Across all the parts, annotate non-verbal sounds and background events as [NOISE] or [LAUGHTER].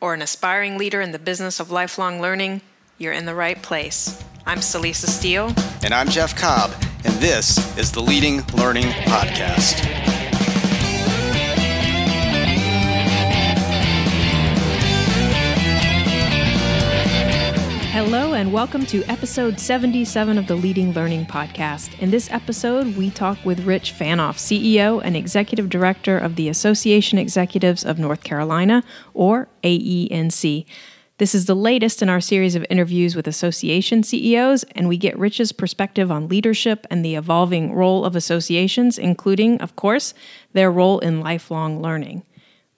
or an aspiring leader in the business of lifelong learning, you're in the right place. I'm Celisa Steele. And I'm Jeff Cobb, and this is the Leading Learning Podcast. Hello, and welcome to episode 77 of the Leading Learning Podcast. In this episode, we talk with Rich Fanoff, CEO and Executive Director of the Association Executives of North Carolina, or AENC. This is the latest in our series of interviews with association CEOs, and we get Rich's perspective on leadership and the evolving role of associations, including, of course, their role in lifelong learning.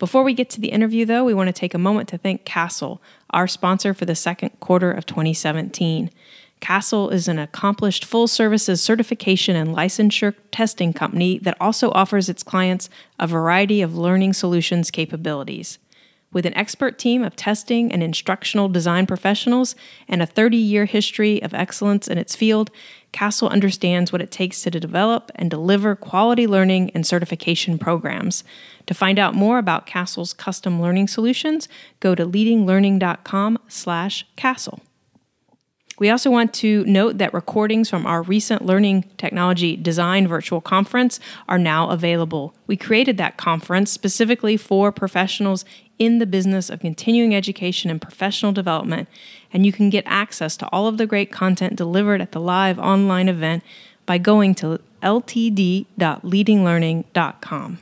Before we get to the interview, though, we want to take a moment to thank Castle, our sponsor for the second quarter of 2017. Castle is an accomplished full services certification and licensure testing company that also offers its clients a variety of learning solutions capabilities. With an expert team of testing and instructional design professionals and a 30 year history of excellence in its field, Castle understands what it takes to develop and deliver quality learning and certification programs. To find out more about Castle's custom learning solutions, go to leadinglearning.com/castle. We also want to note that recordings from our recent Learning Technology Design virtual conference are now available. We created that conference specifically for professionals in the business of continuing education and professional development, and you can get access to all of the great content delivered at the live online event by going to ltd.leadinglearning.com.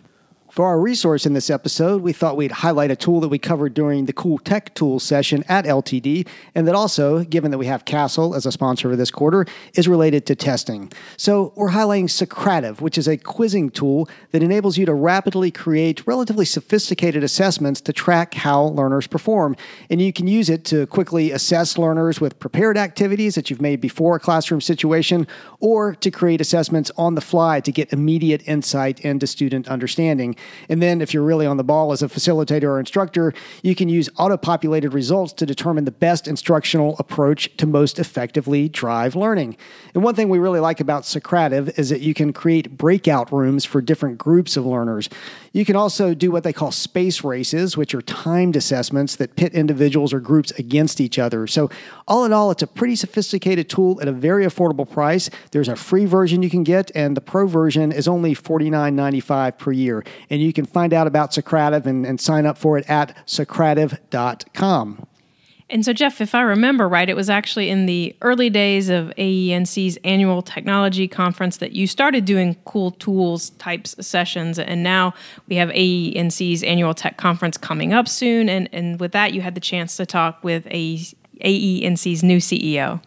For our resource in this episode, we thought we'd highlight a tool that we covered during the Cool Tech Tools session at LTD, and that also, given that we have Castle as a sponsor for this quarter, is related to testing. So we're highlighting Socrative, which is a quizzing tool that enables you to rapidly create relatively sophisticated assessments to track how learners perform. And you can use it to quickly assess learners with prepared activities that you've made before a classroom situation, or to create assessments on the fly to get immediate insight into student understanding. And then, if you're really on the ball as a facilitator or instructor, you can use auto populated results to determine the best instructional approach to most effectively drive learning. And one thing we really like about Socrative is that you can create breakout rooms for different groups of learners. You can also do what they call space races, which are timed assessments that pit individuals or groups against each other. So, all in all, it's a pretty sophisticated tool at a very affordable price. There's a free version you can get, and the pro version is only $49.95 per year. And you can find out about Socrative and, and sign up for it at socrative.com. And so, Jeff, if I remember right, it was actually in the early days of AENC's annual technology conference that you started doing cool tools types sessions. And now we have AENC's annual tech conference coming up soon. And, and with that, you had the chance to talk with AENC's new CEO.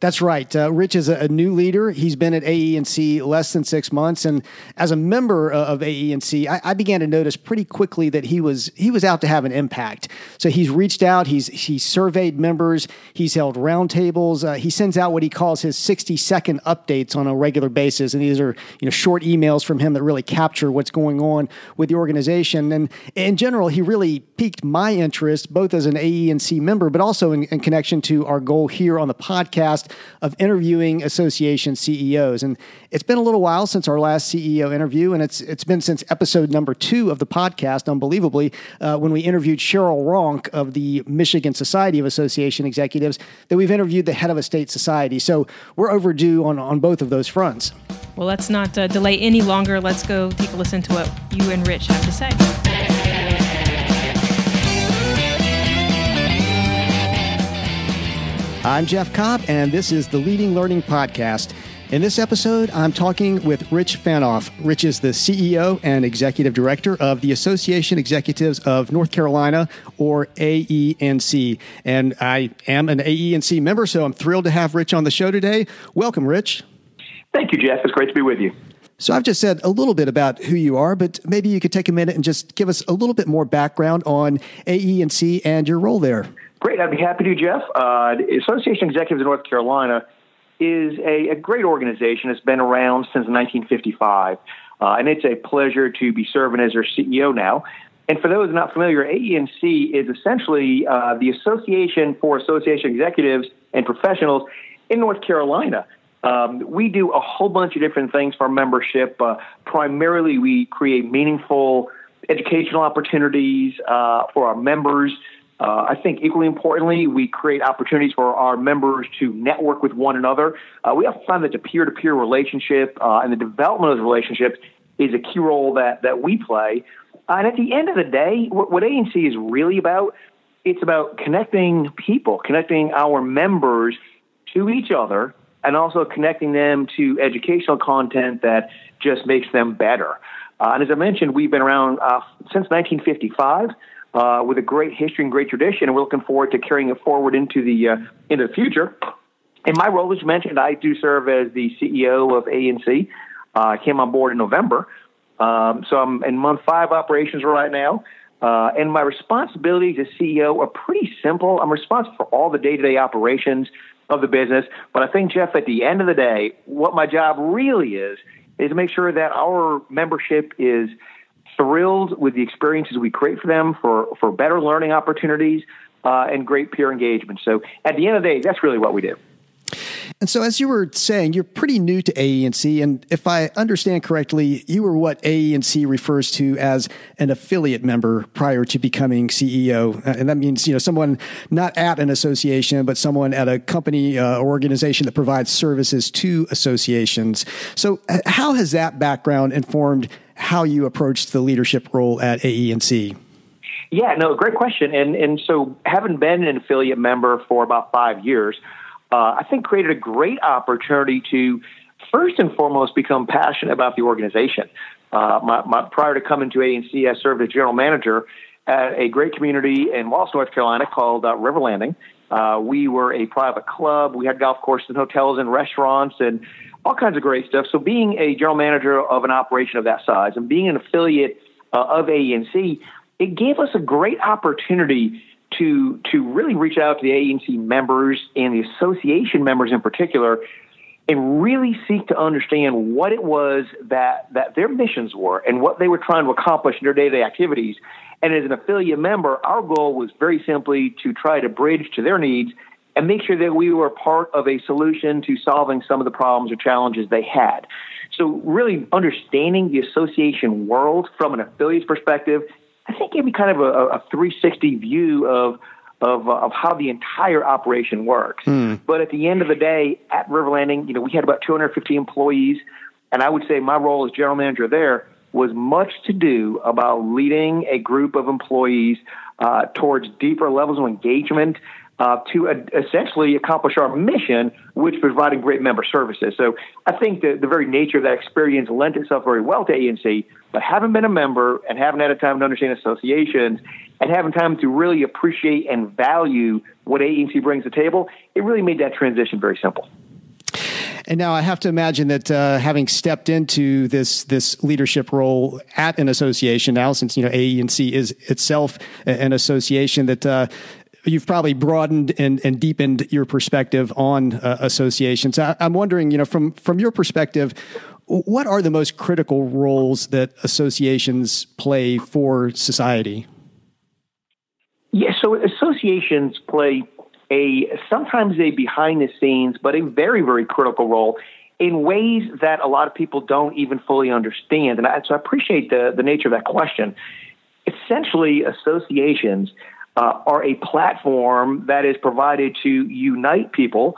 That's right. Uh, Rich is a, a, new leader. He's been at AENC less than six months, and as a member of AENC, I, I, began to notice pretty quickly that he was he was out to have an impact. So he's reached out. He's he's surveyed members. He's held roundtables. Uh, he sends out what he calls his sixty second updates on a regular basis, and these are you know short emails from him that really capture what's going on with the organization. And in general, he really piqued my interest both as an AENC member, but also in, in connection to our goal here on the podcast of interviewing association CEOs. And it's been a little while since our last CEO interview, and it's it's been since episode number two of the podcast, unbelievably, uh, when we interviewed Cheryl Ronk of the Michigan Society of Association Executives, that we've interviewed the head of a state society. So we're overdue on, on both of those fronts. Well, let's not uh, delay any longer. Let's go take a listen to what you and Rich have to say. I'm Jeff Cobb, and this is the Leading Learning Podcast. In this episode, I'm talking with Rich Fanoff. Rich is the CEO and Executive Director of the Association Executives of North Carolina, or AENC. And I am an AENC member, so I'm thrilled to have Rich on the show today. Welcome, Rich. Thank you, Jeff. It's great to be with you. So I've just said a little bit about who you are, but maybe you could take a minute and just give us a little bit more background on AENC and your role there. Great, I'd be happy to, Jeff. Uh, Association Executives of North Carolina is a, a, great organization. It's been around since 1955, uh, and it's a pleasure to be serving as their CEO now. And for those not familiar, AENC is essentially uh, the Association for Association Executives and Professionals in North Carolina. Um, we do a whole bunch of different things for our membership. Uh, primarily, we create meaningful educational opportunities uh, for our members. Uh, I think equally importantly, we create opportunities for our members to network with one another. Uh, we often find that the peer-to-peer relationship uh, and the development of those relationships is a key role that that we play. and at the end of the day, what, what ANC is really about, it's about connecting people, connecting our members to each other and also connecting them to educational content that just makes them better. Uh, and as I mentioned, we've been around uh, since 1955 uh, with a great history and great tradition, and we're looking forward to carrying it forward into the uh, into the future. In my role, as mentioned, I do serve as the CEO of ANC. Uh, I came on board in November, um, so I'm in month five operations right now. Uh, and my responsibilities as CEO are pretty simple. I'm responsible for all the day-to-day operations of the business. But I think, Jeff, at the end of the day, what my job really is, is to make sure that our membership is thrilled with the experiences we create for them for, for better learning opportunities uh, and great peer engagement. So at the end of the day, that's really what we do. And so, as you were saying, you're pretty new to AENC, and if I understand correctly, you were what AENC refers to as an affiliate member prior to becoming CEO, uh, and that means you know someone not at an association, but someone at a company uh, or organization that provides services to associations. So, uh, how has that background informed how you approached the leadership role at AENC? Yeah, no, great question. And and so, having been an affiliate member for about five years uh, I think created a great opportunity to first and foremost become passionate about the organization. Uh, my, my, prior to coming to ANC, I served as general manager at a great community in Wallace, North Carolina called uh, River Landing. Uh, we were a private club. We had golf courses and hotels and restaurants and all kinds of great stuff. So, being a general manager of an operation of that size and being an affiliate uh, of ANC, it gave us a great opportunity to to really reach out to the ANC members and the association members in particular, and really seek to understand what it was that that their missions were and what they were trying to accomplish in their day to day activities. And as an affiliate member, our goal was very simply to try to bridge to their needs and make sure that we were part of a solution to solving some of the problems or challenges they had. So, really understanding the association world from an affiliate's perspective I think gave me kind of a, a 360 view of of, uh, of how the entire operation works. Mm. But at the end of the day, at River Landing, you know, we had about 250 employees, and I would say my role as general manager there was much to do about leading a group of employees uh, towards deeper levels of engagement uh, to essentially accomplish our mission, which providing great member services. So I think the, the very nature of that experience lent itself very well to ANC, but having been a member and having had a time to understand associations and having time to really appreciate and value what ANC brings to the table, it really made that transition very simple. And now I have to imagine that uh, having stepped into this this leadership role at an association now, since you know AENC is itself an association, that uh, you've probably broadened and, and deepened your perspective on uh, associations. I, am wondering, you know, from from your perspective, what are the most critical roles that associations play for society? Yeah, so associations play a sometimes a behind the scenes, but a very very critical role in ways that a lot of people don't even fully understand. And I, so I appreciate the the nature of that question. Essentially, associations uh, are a platform that is provided to unite people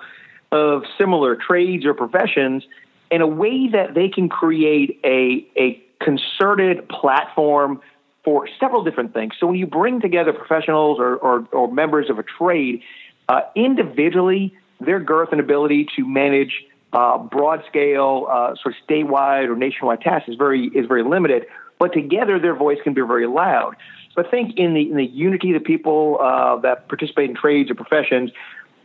of similar trades or professions in a way that they can create a, a concerted platform for several different things. So when you bring together professionals or, or, or members of a trade, uh, individually, their girth and ability to manage uh, broad scale, uh, sort of statewide or nationwide tasks is very is very limited. But together, their voice can be very loud. I think in the in the unity of the people uh, that participate in trades or professions,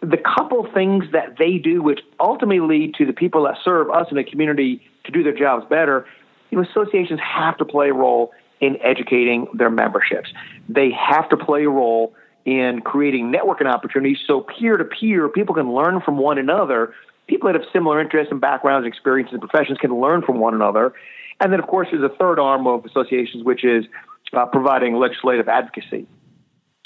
the couple things that they do, which ultimately lead to the people that serve us in the community to do their jobs better, you know, associations have to play a role in educating their memberships. They have to play a role in creating networking opportunities so peer to peer people can learn from one another. People that have similar interests and backgrounds, experiences, and professions can learn from one another. And then, of course, there's a third arm of associations, which is uh, providing legislative advocacy.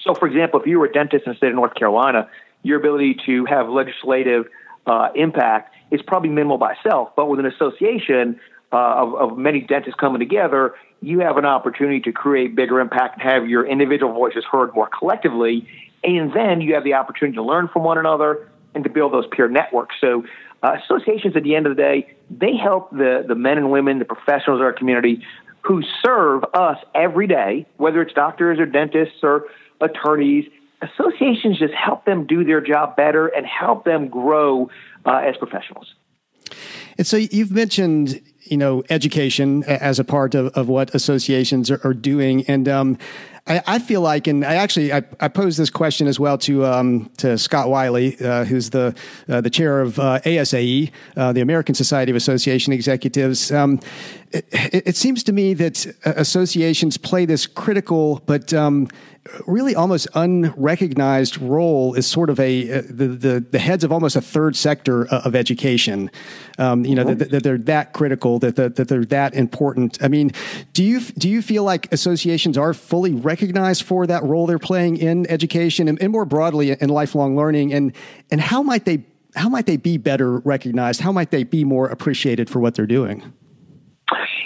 So, for example, if you were a dentist in the state of North Carolina, your ability to have legislative uh, impact is probably minimal by itself. But with an association uh, of, of many dentists coming together, you have an opportunity to create bigger impact and have your individual voices heard more collectively. And then you have the opportunity to learn from one another and to build those peer networks. So, uh, associations at the end of the day, they help the, the men and women, the professionals of our community who serve us every day, whether it's doctors or dentists or attorneys. Associations just help them do their job better and help them grow uh, as professionals. And so you've mentioned you know, education as a part of, of what associations are, are doing. And um, I, I, feel like, and I actually I, I posed this question as well to um, to Scott Wiley, uh, who's the uh, the chair of uh, ASAE, uh, the American Society of Association Executives. Um, it, it, seems to me that uh, associations play this critical but um, really almost unrecognized role as sort of a uh, the, the, the heads of almost a third sector of education. Um, you know mm-hmm. that, that, they're that critical, that, that that they're that important. I mean, do you do you feel like associations are fully recognized for that role they're playing in education and, and more broadly in lifelong learning? And and how might they how might they be better recognized? How might they be more appreciated for what they're doing?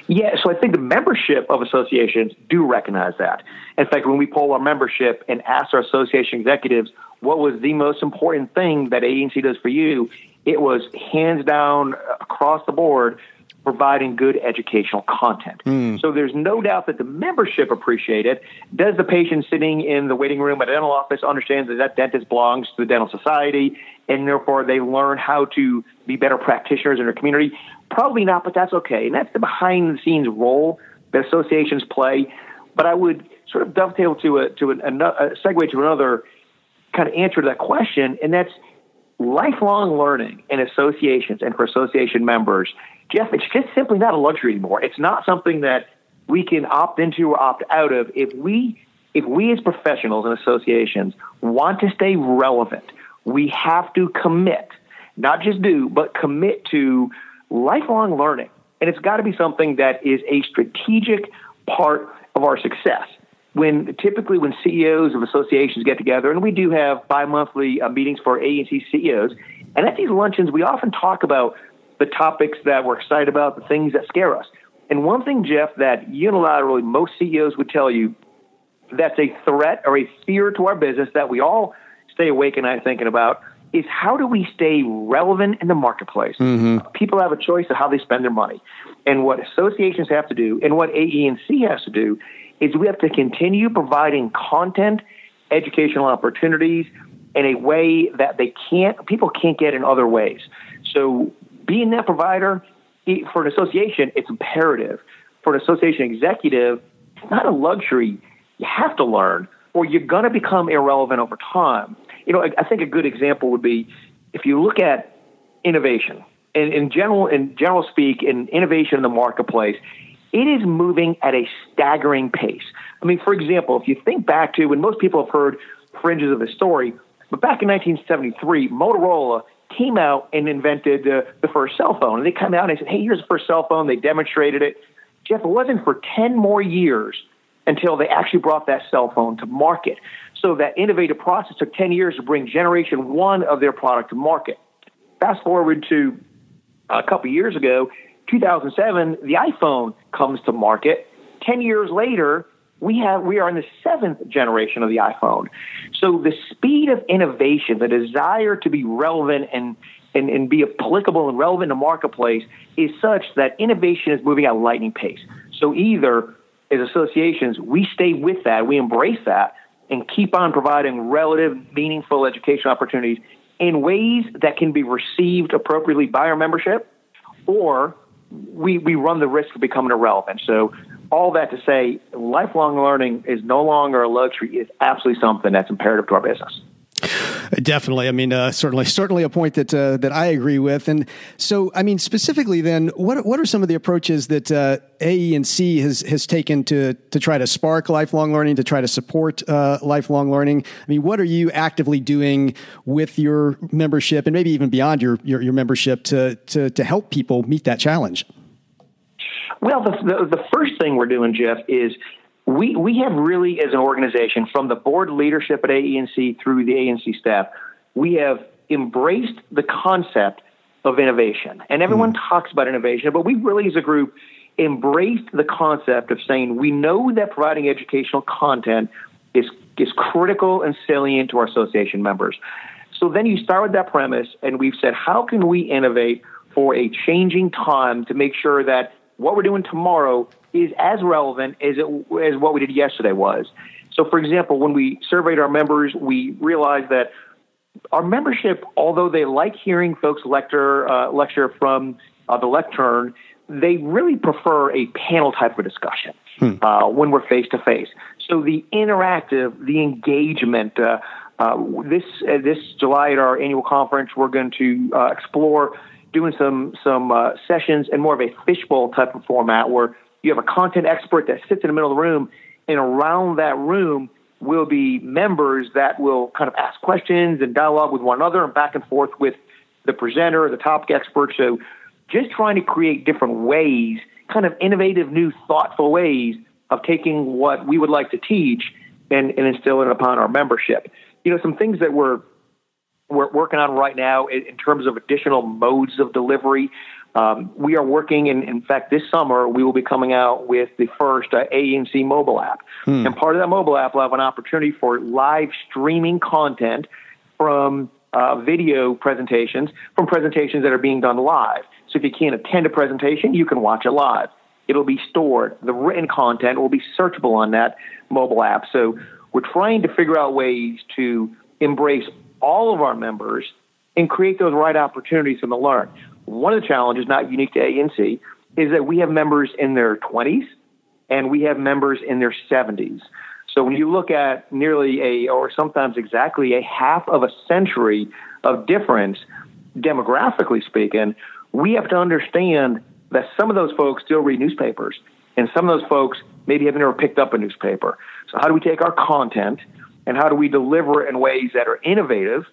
Yeah, so I think the membership of associations do recognize that. In fact, when we poll our membership and ask our association executives what was the most important thing that ANC does for you, it was hands down across the board providing good educational content. Mm. So there's no doubt that the membership appreciate it. Does the patient sitting in the waiting room at a dental office understand that that dentist belongs to the dental society and therefore they learn how to be better practitioners in their community? Probably not, but that's okay. And that's the behind the scenes role that associations play. But I would sort of dovetail to a to a, a segue to another kind of answer to that question, and that's lifelong learning in associations and for association members. Jeff, it's just simply not a luxury anymore. It's not something that we can opt into or opt out of. If we if we as professionals and associations want to stay relevant, we have to commit, not just do, but commit to lifelong learning. And it's got to be something that is a strategic part of our success. When typically when CEOs of associations get together, and we do have bi-monthly uh, meetings for ANC CEOs, and at these luncheons we often talk about the topics that we're excited about, the things that scare us. And one thing, Jeff, that unilaterally most CEOs would tell you that's a threat or a fear to our business that we all stay awake at night thinking about is how do we stay relevant in the marketplace? Mm-hmm. People have a choice of how they spend their money. And what associations have to do and what AENC has to do is we have to continue providing content, educational opportunities in a way that they can't, people can't get in other ways. So being that provider for an association, it's imperative. For an association executive, it's not a luxury. You have to learn or you're going to become irrelevant over time you know, I, think a good example would be if you look at innovation. In, in general, in general speak, in innovation in the marketplace, it is moving at a staggering pace. I mean, for example, if you think back to when most people have heard fringes of the story, but back in 1973, Motorola came out and invented uh, the first cell phone. And they come out and they said, hey, here's the first cell phone. They demonstrated it. Jeff, it wasn't for 10 more years until they actually brought that cell phone to market. So that innovative process took 10 years to bring generation one of their product to market. Fast forward to uh, a couple years ago, 2007, the iPhone comes to market. 10 years later, we have we are in the seventh generation of the iPhone. So the speed of innovation, the desire to be relevant and and, and be applicable and relevant in the marketplace is such that innovation is moving at lightning pace. So either as associations, we stay with that, we embrace that, and keep on providing relative, meaningful education opportunities in ways that can be received appropriately by our membership, or we, we run the risk of becoming irrelevant. So, all that to say, lifelong learning is no longer a luxury, it's absolutely something that's imperative to our business. Definitely. I mean, uh, certainly, certainly a point that uh, that I agree with. And so, I mean, specifically, then, what what are some of the approaches that uh, AE&C has has taken to to try to spark lifelong learning, to try to support uh, lifelong learning? I mean, what are you actively doing with your membership, and maybe even beyond your your, your membership, to to to help people meet that challenge? Well, the, the, the first thing we're doing, Jeff, is we we have really, as an organization, from the board leadership at AE&C through the AE&C staff, we have embraced the concept of innovation. And everyone mm. talks about innovation, but we really, as a group, embraced the concept of saying we know that providing educational content is is critical and salient to our association members. So then you start with that premise, and we've said, how can we innovate for a changing time to make sure that what we're doing tomorrow is as relevant as it, as what we did yesterday was. So, for example, when we surveyed our members, we realized that our membership, although they like hearing folks lecture uh, lecture from uh, the lectern, they really prefer a panel type of discussion hmm. uh, when we're face to face. So the interactive, the engagement. Uh, uh, this uh, this July at our annual conference, we're going to explore doing some some sessions in more of a fishbowl type of format where you have a content expert that sits in the middle of the room, and around that room will be members that will kind of ask questions and dialogue with one another and back and forth with the presenter, or the topic expert. So, just trying to create different ways, kind of innovative, new, thoughtful ways of taking what we would like to teach and, and instill it upon our membership. You know, some things that we're we're working on right now in, in terms of additional modes of delivery. Um, we are working, in, in fact, this summer we will be coming out with the first uh, mobile app. Hmm. And part of that mobile app will have an opportunity for live streaming content from uh, video presentations, from presentations that are being done live. So if you can't attend a presentation, you can watch it live. It'll be stored. The written content will be searchable on that mobile app. So we're trying to figure out ways to embrace all of our members and create those right opportunities for them to learn. One of the challenges, not unique to AE&C, is that we have members in their 20s and we have members in their 70s. So when you look at nearly a, or sometimes exactly a half of a century of difference, demographically speaking, we have to understand that some of those folks still read newspapers, and some of those folks maybe have never picked up a newspaper. So how do we take our content and how do we deliver it in ways that are innovative?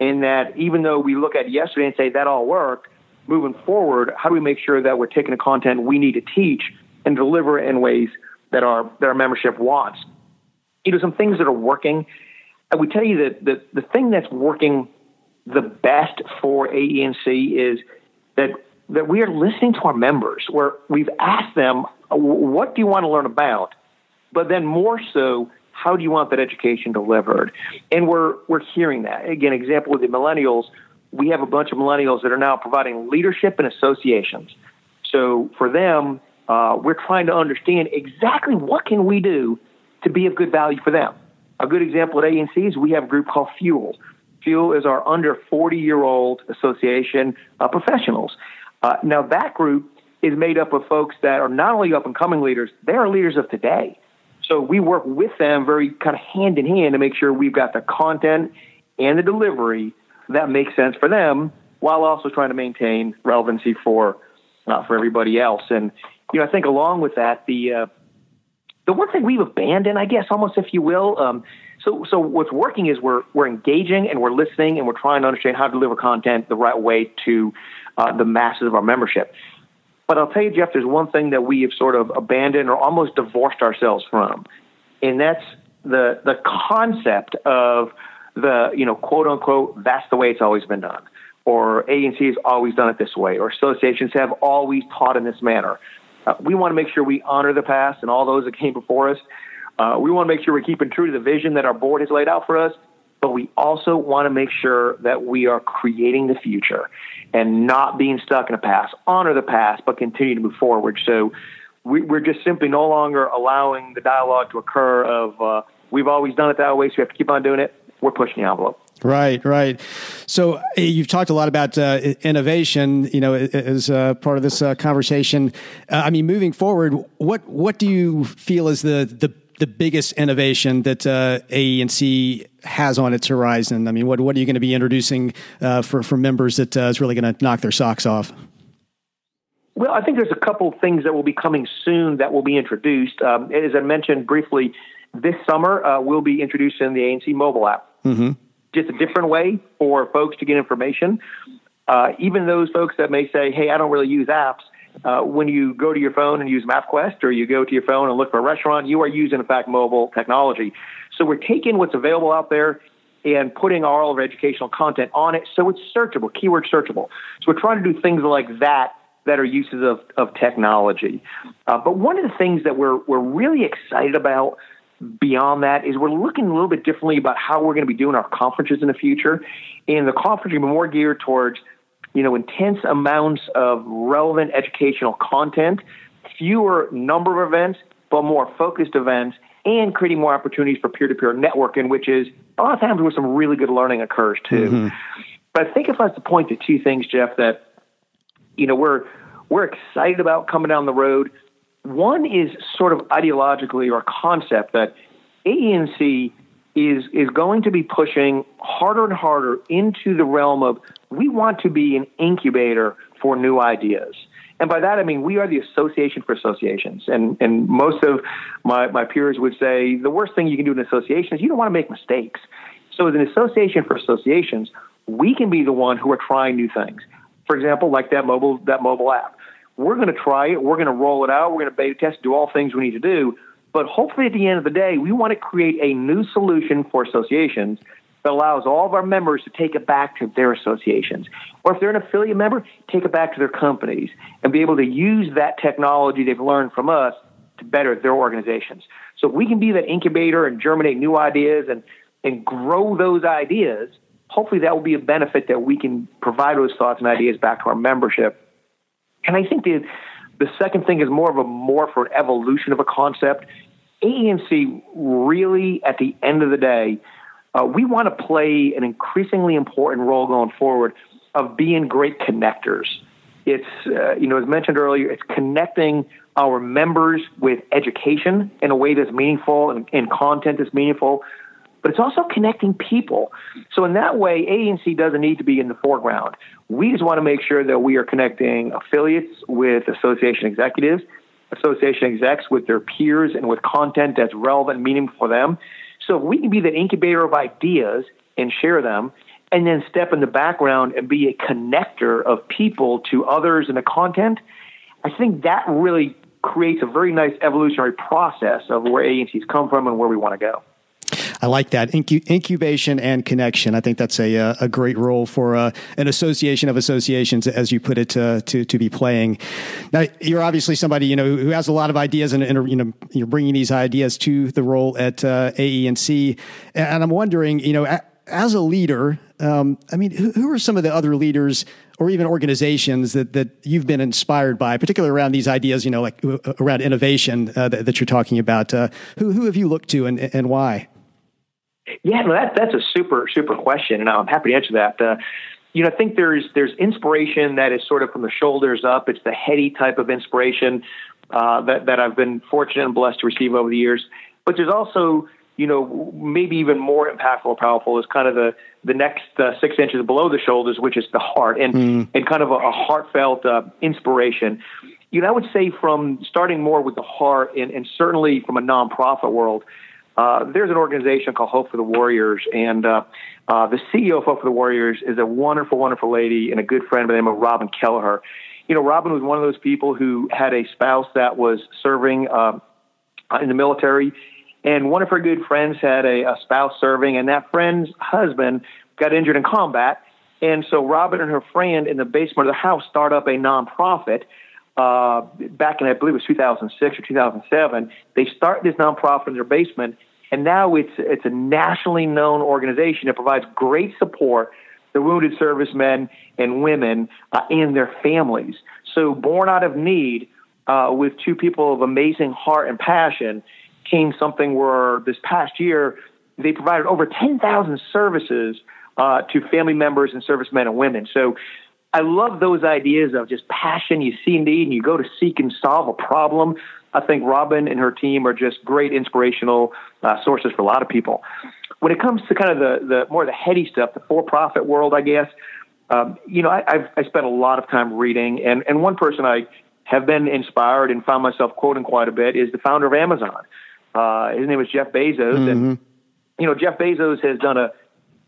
In that, even though we look at yesterday and say that all worked, moving forward, how do we make sure that we're taking the content we need to teach and deliver in ways that our that our membership wants? You know, some things that are working. I would tell you that the, the thing that's working the best for AE&C is that that we are listening to our members, where we've asked them, "What do you want to learn about?" But then more so, how do you want that education delivered? And we're we're hearing that again. Example with the millennials, we have a bunch of millennials that are now providing leadership and associations. So for them, uh, we're trying to understand exactly what can we do to be of good value for them. A good example at AE&C is we have a group called Fuel. Fuel is our under 40 year old association uh, professionals. Uh, now that group is made up of folks that are not only up and coming leaders, they are leaders of today. So we work with them very kind of hand in hand to make sure we've got the content and the delivery that makes sense for them while also trying to maintain relevancy for uh, for everybody else. And you know, I think along with that, the uh, the one thing we've abandoned, I guess, almost if you will. Um, so, so what's working is we're we're engaging and we're listening and we're trying to understand how to deliver content the right way to uh, the masses of our membership. But I'll tell you, Jeff, there's one thing that we have sort of abandoned or almost divorced ourselves from, and that's the the concept of the, you know, quote unquote, that's the way it's always been done. Or AE&C has always done it this way, or associations have always taught in this manner. Uh, we want to make sure we honor the past and all those that came before us. Uh, we want to make sure we're keeping true to the vision that our board has laid out for us, but we also want to make sure that we are creating the future and not being stuck in the past. Honor the past, but continue to move forward. So we, are just simply no longer allowing the dialogue to occur of uh, we've always done it that way, so we have to keep on doing it we're pushing the envelope. Right, right. So uh, you've talked a lot about uh, innovation, you know, as uh, part of this uh, conversation. Uh, I mean, moving forward, what what do you feel is the the the biggest innovation that uh, AE&C has on its horizon? I mean, what what are you going to be introducing for for members that is really going to knock their socks off? Well, I think there's a couple things that will be coming soon that will be introduced. Um, as I mentioned briefly, this summer uh, we'll be introducing the AE&C mobile app. Mm-hmm. Just a different way for folks to get information. Uh, even those folks that may say, "Hey, I don't really use apps." Uh, when you go to your phone and use MapQuest, or you go to your phone and look for a restaurant, you are using, in fact, mobile technology. So we're taking what's available out there and putting all of our educational content on it so it's searchable, keyword searchable. So we're trying to do things like that that are uses of, of technology. Uh, but one of the things that we're, we're really excited about beyond that is we're looking a little bit differently about how we're going to be doing our conferences in the future. And the conference will be more geared towards, you know, intense amounts of relevant educational content, fewer number of events, but more focused events, and creating more opportunities for peer-to-peer networking, which is a lot of times where some really good learning occurs too. Mm-hmm. But I think if I was to point to two things, Jeff, that you know we're we're excited about coming down the road. One is sort of ideologically or concept that AE&C is is going to be pushing harder and harder into the realm of we want to be an incubator for new ideas. And by that I mean we are the association for associations. And and most of my, my peers would say the worst thing you can do in an association is you don't want to make mistakes. So as an association for associations, we can be the one who are trying new things for example, like that mobile that mobile app. We're going to try it. We're going to roll it out. We're going to beta test, do all things we need to do. But hopefully, at the end of the day, we want to create a new solution for associations that allows all of our members to take it back to their associations. Or if they're an affiliate member, take it back to their companies and be able to use that technology they've learned from us to better their organizations. So if we can be that incubator and germinate new ideas and, and grow those ideas, hopefully that will be a benefit that we can provide those thoughts and ideas back to our membership. And I think the the second thing is more of a more for an evolution of a concept. AE&C really, at the end of the day, uh, we want to play an increasingly important role going forward of being great connectors. It's, uh, you know, as mentioned earlier, it's connecting our members with education in a way that's meaningful and, and content that's meaningful, but it's also connecting people. So in that way, AE&C doesn't need to be in the foreground. We just want to make sure that we are connecting affiliates with association executives, association execs with their peers and with content that's relevant and meaningful for them. So if we can be the incubator of ideas and share them, and then step in the background and be a connector of people to others and the content, I think that really creates a very nice evolutionary process of where AE&Cs come from and where we want to go. I like that Incu- incubation and connection. I think that's a uh, a great role for uh, an association of associations, as you put it, to, to to be playing. Now, you're obviously somebody you know who has a lot of ideas, and, and you know you're bringing these ideas to the role at uh, AE&C. I'm wondering, you know, as a leader, um, I mean, who, who, are some of the other leaders or even organizations that, that you've been inspired by, particularly around these ideas, you know, like uh, around innovation uh, that, that, you're talking about? Uh, who, who have you looked to and, and why? Yeah, no, that, that's a super, super question, and I'm happy to answer that. Uh, you know, I think there's there's inspiration that is sort of from the shoulders up. It's the heady type of inspiration uh, that that I've been fortunate and blessed to receive over the years. But there's also, you know, maybe even more impactful or powerful is kind of the the next uh, six inches below the shoulders, which is the heart, and mm. and kind of a, a heartfelt uh, inspiration. You know, I would say from starting more with the heart, and, and certainly from a nonprofit world uh, there's an organization called Hope for the Warriors, and uh, uh, the CEO of Hope for the Warriors is a wonderful, wonderful lady and a good friend by the name of Robin Kelleher. You know, Robin was one of those people who had a spouse that was serving uh, in the military, and one of her good friends had a, a spouse serving, and that friend's husband got injured in combat. And so Robin and her friend in the basement of the house start up a nonprofit uh, back in, I believe it was 2006 or 2007. They start this nonprofit in their basement, and now it's it's a nationally known organization that provides great support to wounded servicemen and women uh, and their families. So, born out of need, uh, with two people of amazing heart and passion, came something where this past year they provided over 10,000 services uh, to family members and servicemen and women. So I love those ideas of just passion. You see need and you go to seek and solve a problem. I think Robin and her team are just great inspirational uh, sources for a lot of people. When it comes to kind of the, the more the heady stuff, the for-profit world, I guess, um, you know, I, I've I spent a lot of time reading, and and one person I have been inspired and found myself quoting quite a bit is the founder of Amazon. Uh, his name is Jeff Bezos, mm-hmm. and you know Jeff Bezos has done a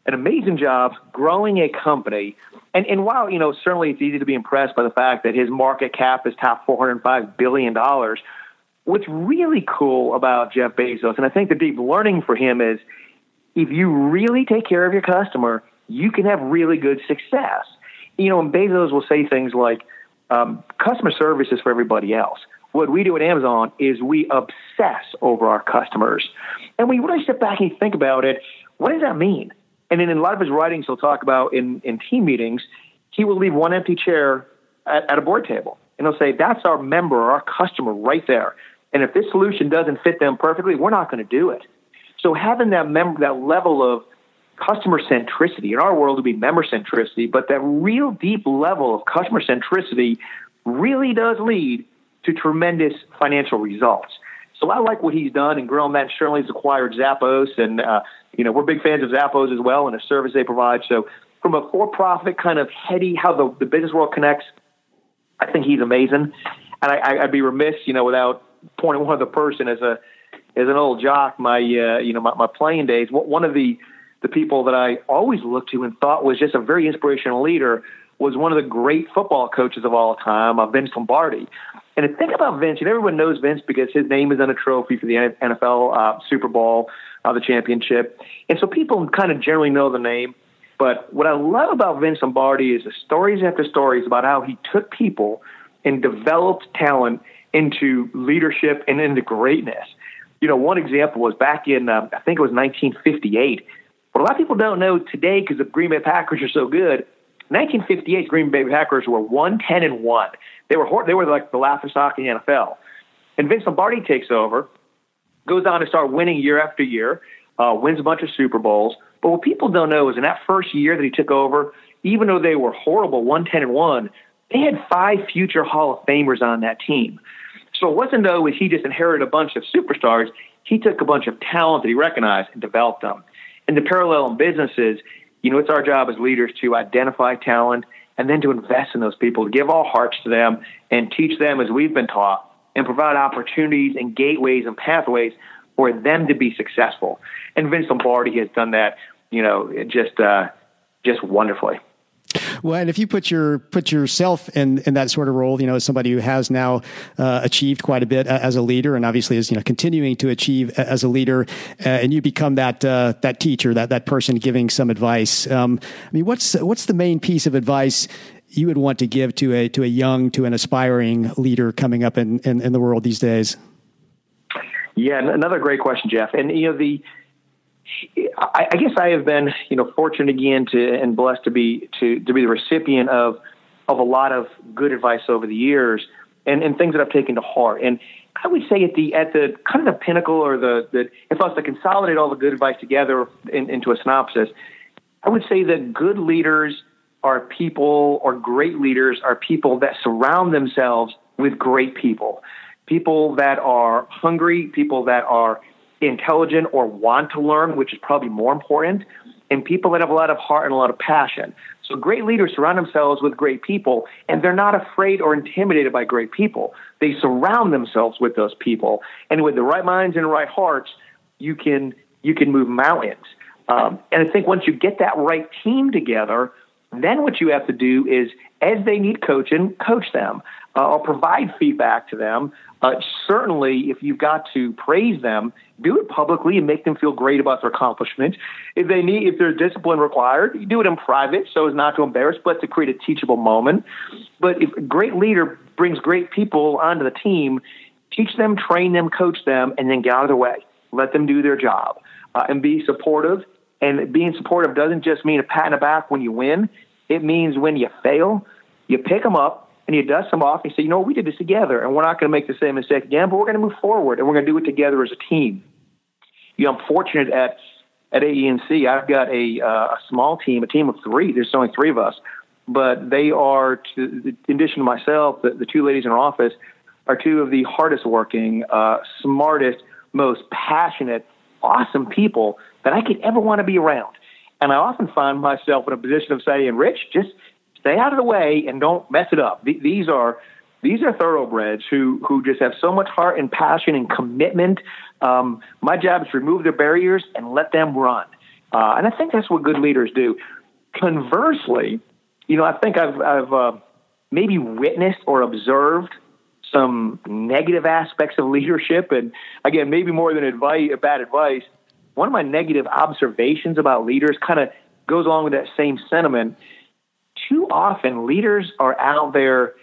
an amazing job growing a company. And and while you know certainly it's easy to be impressed by the fact that his market cap is top 405 billion dollars, what's really cool about Jeff Bezos, and I think the deep learning for him is if you really take care of your customer, you can have really good success. You know, and Bezos will say things like, um, customer service is for everybody else. What we do at Amazon is we obsess over our customers. And you really step back and think about it, what does that mean? And then in a lot of his writings, he'll talk about in, in team meetings, he will leave one empty chair at, at a board table. And he'll say, that's our member our customer right there. And if this solution doesn't fit them perfectly, we're not going to do it. So having that member, that level of customer centricity. In our world, would be member centricity, but that real deep level of customer centricity really does lead to tremendous financial results. So I like what he's done and grown that. Certainly, he's acquired Zappos, and uh, you know we're big fans of Zappos as well and the service they provide. So from a for-profit kind of heady, how the, the business world connects, I think he's amazing. And I, I'd be remiss, you know, without pointing one other person as a as an old jock. My uh, you know my, my playing days. One of the the people that I always looked to and thought was just a very inspirational leader was one of the great football coaches of all time, uh, Vince Lombardi. And to think about Vince, and everyone knows Vince because his name is on a trophy for the NFL uh, Super Bowl, uh, the championship. And so people kind of generally know the name. But what I love about Vince Lombardi is the stories after stories about how he took people and developed talent into leadership and into greatness. You know, one example was back in, uh, I think it was 1958. What a lot of people don't know today, because the Green Bay Packers are so good, 1958 Green Bay Packers were 110 and 1. They were they were like the laughing stock in the NFL. And Vince Lombardi takes over, goes on to start winning year after year, uh, wins a bunch of Super Bowls. But what people don't know is in that first year that he took over, even though they were horrible, 110 and 1, they had five future Hall of Famers on that team. So it wasn't though was he just inherited a bunch of superstars. He took a bunch of talent that he recognized and developed them. And the parallel in business is, you know, it's our job as leaders to identify talent and then to invest in those people, to give our hearts to them and teach them as we've been taught and provide opportunities and gateways and pathways for them to be successful. And Vince Lombardi has done that, you know, just uh, just wonderfully. Well, and if you put your put yourself in in that sort of role, you know, as somebody who has now uh, achieved quite a bit uh, as a leader, and obviously is you know continuing to achieve as a leader, uh, and you become that uh, that teacher, that that person giving some advice. Um, I mean, what's what's the main piece of advice you would want to give to a to a young to an aspiring leader coming up in, in, in the world these days? Yeah, another great question, Jeff. And you know the I, I guess I have been, you know, fortunate again to and blessed to be to to be the recipient of of a lot of good advice over the years and, and things that I've taken to heart. And I would say at the at the kind of the pinnacle or the, the if I was to consolidate all the good advice together in, into a synopsis, I would say that good leaders are people or great leaders are people that surround themselves with great people. People that are hungry, people that are intelligent or want to learn, which is probably more important, and people that have a lot of heart and a lot of passion. So great leaders surround themselves with great people, and they're not afraid or intimidated by great people. They surround themselves with those people, and with the right minds and right hearts, you can you can move mountains. Um, and I think once you get that right team together, then what you have to do is, as they need coaching, coach them uh, or provide feedback to them. Uh, certainly, if you've got to praise them, do it publicly and make them feel great about their accomplishment. If they need, if there's discipline required, you do it in private so as not to embarrass, but to create a teachable moment. But if a great leader brings great people onto the team, teach them, train them, coach them, and then get out of their way. Let them do their job uh, and be supportive and being supportive doesn't just mean a pat in the back when you win. It means when you fail, you pick them up and you dust them off and you say, you know, we did this together and we're not going to make the same mistake again, but we're going to move forward and we're going to do it together as a team. You know, I'm fortunate at at AENC, I've got a, uh, a small team, a team of three. There's only three of us, but they are, to, in addition to myself, the, the two ladies in our office are two of the hardest working, uh, smartest, most passionate, awesome people that I could ever want to be around. And I often find myself in a position of saying, Rich, just stay out of the way and don't mess it up. These are these are thoroughbreds who who just have so much heart and passion and commitment. Um, my job is to remove their barriers and let them run. Uh, and I think that's what good leaders do. Conversely, you know, I think I've, I've uh, maybe witnessed or observed some negative aspects of leadership. And again, maybe more than advice, bad advice. One of my negative observations about leaders kind of goes along with that same sentiment. Too often, leaders are out there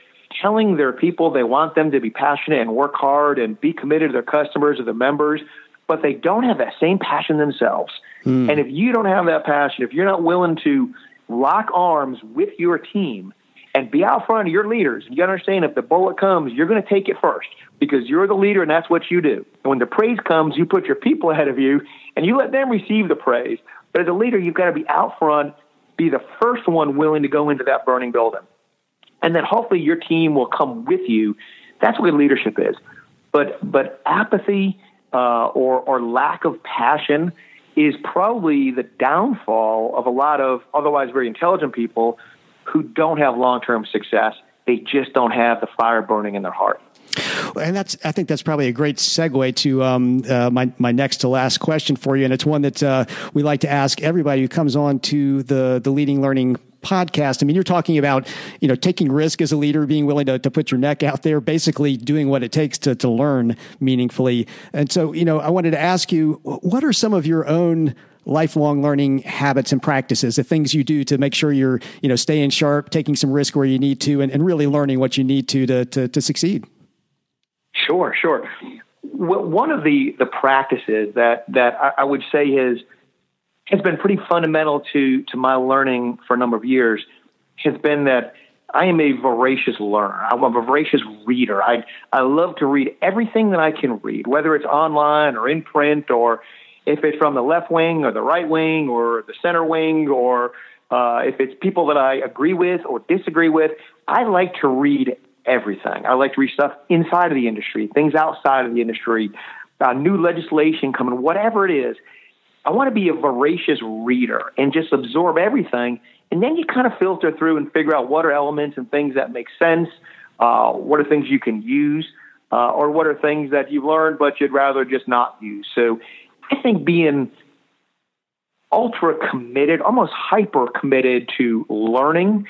telling their people they want them to be passionate and work hard and be committed to their customers or their members, but they don't have that same passion themselves. Mm. And if you don't have that passion, if you're not willing to lock arms with your team and be out front of your leaders, you gotta understand if the bullet comes, you're going to take it first because you're the leader and that's what you do. And when the praise comes, you put your people ahead of you and you let them receive the praise. But as a leader, you've got to be out front, be the first one willing to go into that burning building and then hopefully your team will come with you. That's what leadership is. But but apathy uh, or or lack of passion is probably the downfall of a lot of otherwise very intelligent people who don't have long term success. They just don't have the fire burning in their heart. And that's, I think that's probably a great segue to um, uh, my, my next to last question for you. And it's one that uh, we like to ask everybody who comes on to the, the Leading Learning podcast. I mean, you're talking about, you know, taking risk as a leader, being willing to, to put your neck out there, basically doing what it takes to, to learn meaningfully. And so, you know, I wanted to ask you, what are some of your own lifelong learning habits and practices, the things you do to make sure you're, you know, staying sharp, taking some risk where you need to, and, and really learning what you need to, to, to, to succeed? Sure, sure. Well, one of the, the practices that, that I, I would say is, has been pretty fundamental to to my learning for a number of years has been that I am a voracious learner. I'm a voracious reader. I I love to read everything that I can read, whether it's online or in print, or if it's from the left wing or the right wing or the center wing, or uh, if it's people that I agree with or disagree with. I like to read everything. I like to read stuff inside of the industry, things outside of the industry, uh, new legislation coming, whatever it is. I want to be a voracious reader and just absorb everything. And then you kind of filter through and figure out what are elements and things that make sense, uh, what are things you can use, uh, or what are things that you've learned but you'd rather just not use. So I think being ultra committed, almost hyper committed to learning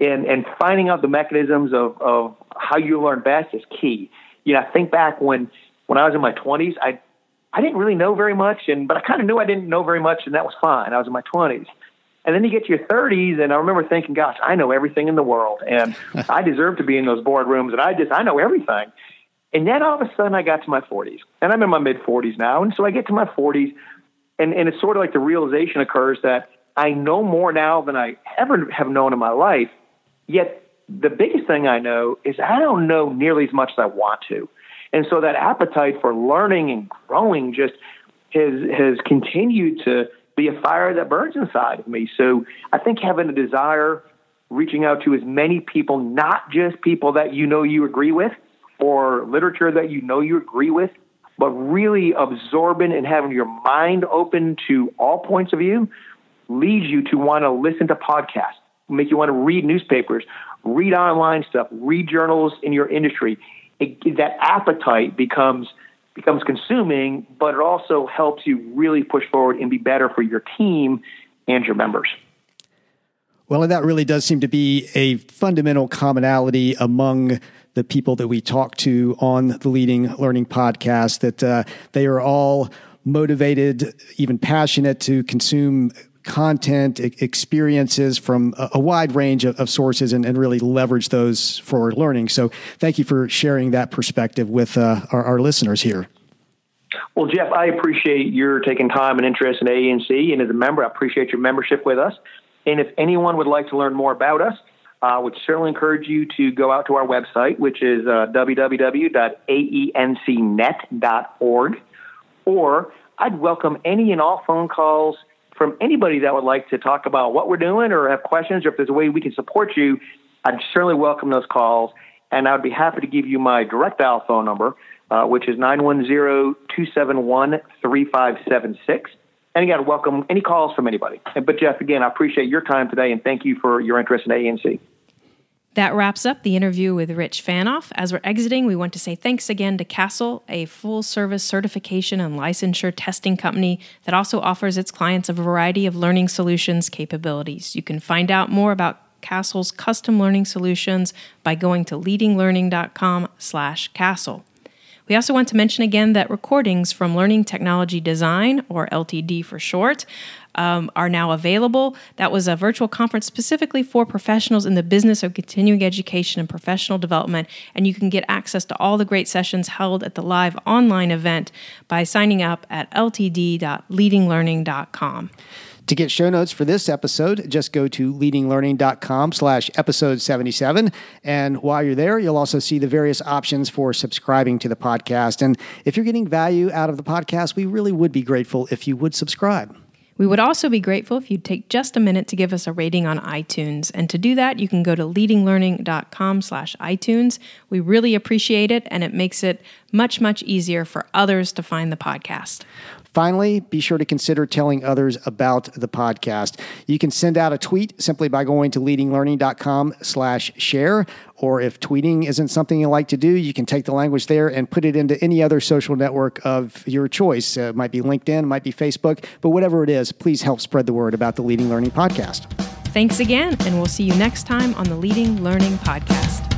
and, and finding out the mechanisms of, of how you learn best is key. You know, I think back when, when I was in my 20s, I I didn't really know very much, and but I kind of knew I didn't know very much, and that was fine. I was in my twenties, and then you get to your thirties, and I remember thinking, "Gosh, I know everything in the world, and [LAUGHS] I deserve to be in those boardrooms, and I just I know everything." And then all of a sudden, I got to my forties, and I'm in my mid forties now, and so I get to my forties, and and it's sort of like the realization occurs that I know more now than I ever have known in my life. Yet the biggest thing I know is I don't know nearly as much as I want to. And so that appetite for learning and growing just has has continued to be a fire that burns inside of me. So I think having a desire, reaching out to as many people, not just people that you know you agree with or literature that you know you agree with, but really absorbing and having your mind open to all points of view leads you to want to listen to podcasts, make you want to read newspapers, read online stuff, read journals in your industry it, that appetite becomes becomes consuming, but it also helps you really push forward and be better for your team and your members. Well, and that really does seem to be a fundamental commonality among the people that we talk to on the Leading Learning podcast that uh, they are all motivated, even passionate to consume content, experiences from a, wide range of, sources and, really leverage those for learning. So thank you for sharing that perspective with uh, our, listeners here. Well, Jeff, I appreciate your taking time and interest in AENC, and as a member, I appreciate your membership with us. And if anyone would like to learn more about us, I would certainly encourage you to go out to our website, which is uh, www.aencnet.org, or I'd welcome any and all phone calls from anybody that would like to talk about what we're doing or have questions or if there's a way we can support you. I'd certainly welcome those calls. And I'd be happy to give you my direct dial phone number, uh, which is 910 271 3576. And again, welcome any calls from anybody. But Jeff, again, I appreciate your time today and thank you for your interest in ANC. That wraps up the interview with Rich Fanoff. As we're exiting, we want to say thanks again to Castle, a full service certification and licensure testing company that also offers its clients a variety of learning solutions capabilities. You can find out more about Castle's custom learning solutions by going to leadinglearning.com/castle. We also want to mention again that recordings from Learning Technology Design, or LTD for short, um, are now available. That was a virtual conference specifically for professionals in the business of continuing education and professional development. And you can get access to all the great sessions held at the live online event by signing up at ltd.leadinglearning.com. To get show notes for this episode, just go to leadinglearning.com slash episode 77. And while you're there, you'll also see the various options for subscribing to the podcast. And if you're getting value out of the podcast, we really would be grateful if you would subscribe. We would also be grateful if you'd take just a minute to give us a rating on iTunes. And to do that, you can go to leadinglearning.com slash iTunes. We really appreciate it, and it makes it much, much easier for others to find the podcast. Finally, be sure to consider telling others about the podcast. You can send out a tweet simply by going to leadinglearning.com slash share. Or if tweeting isn't something you like to do, you can take the language there and put it into any other social network of your choice. Uh, it might be LinkedIn, it might be Facebook, but whatever it is, please help spread the word about the Leading Learning podcast. Thanks again, and we'll see you next time on the Leading Learning Podcast.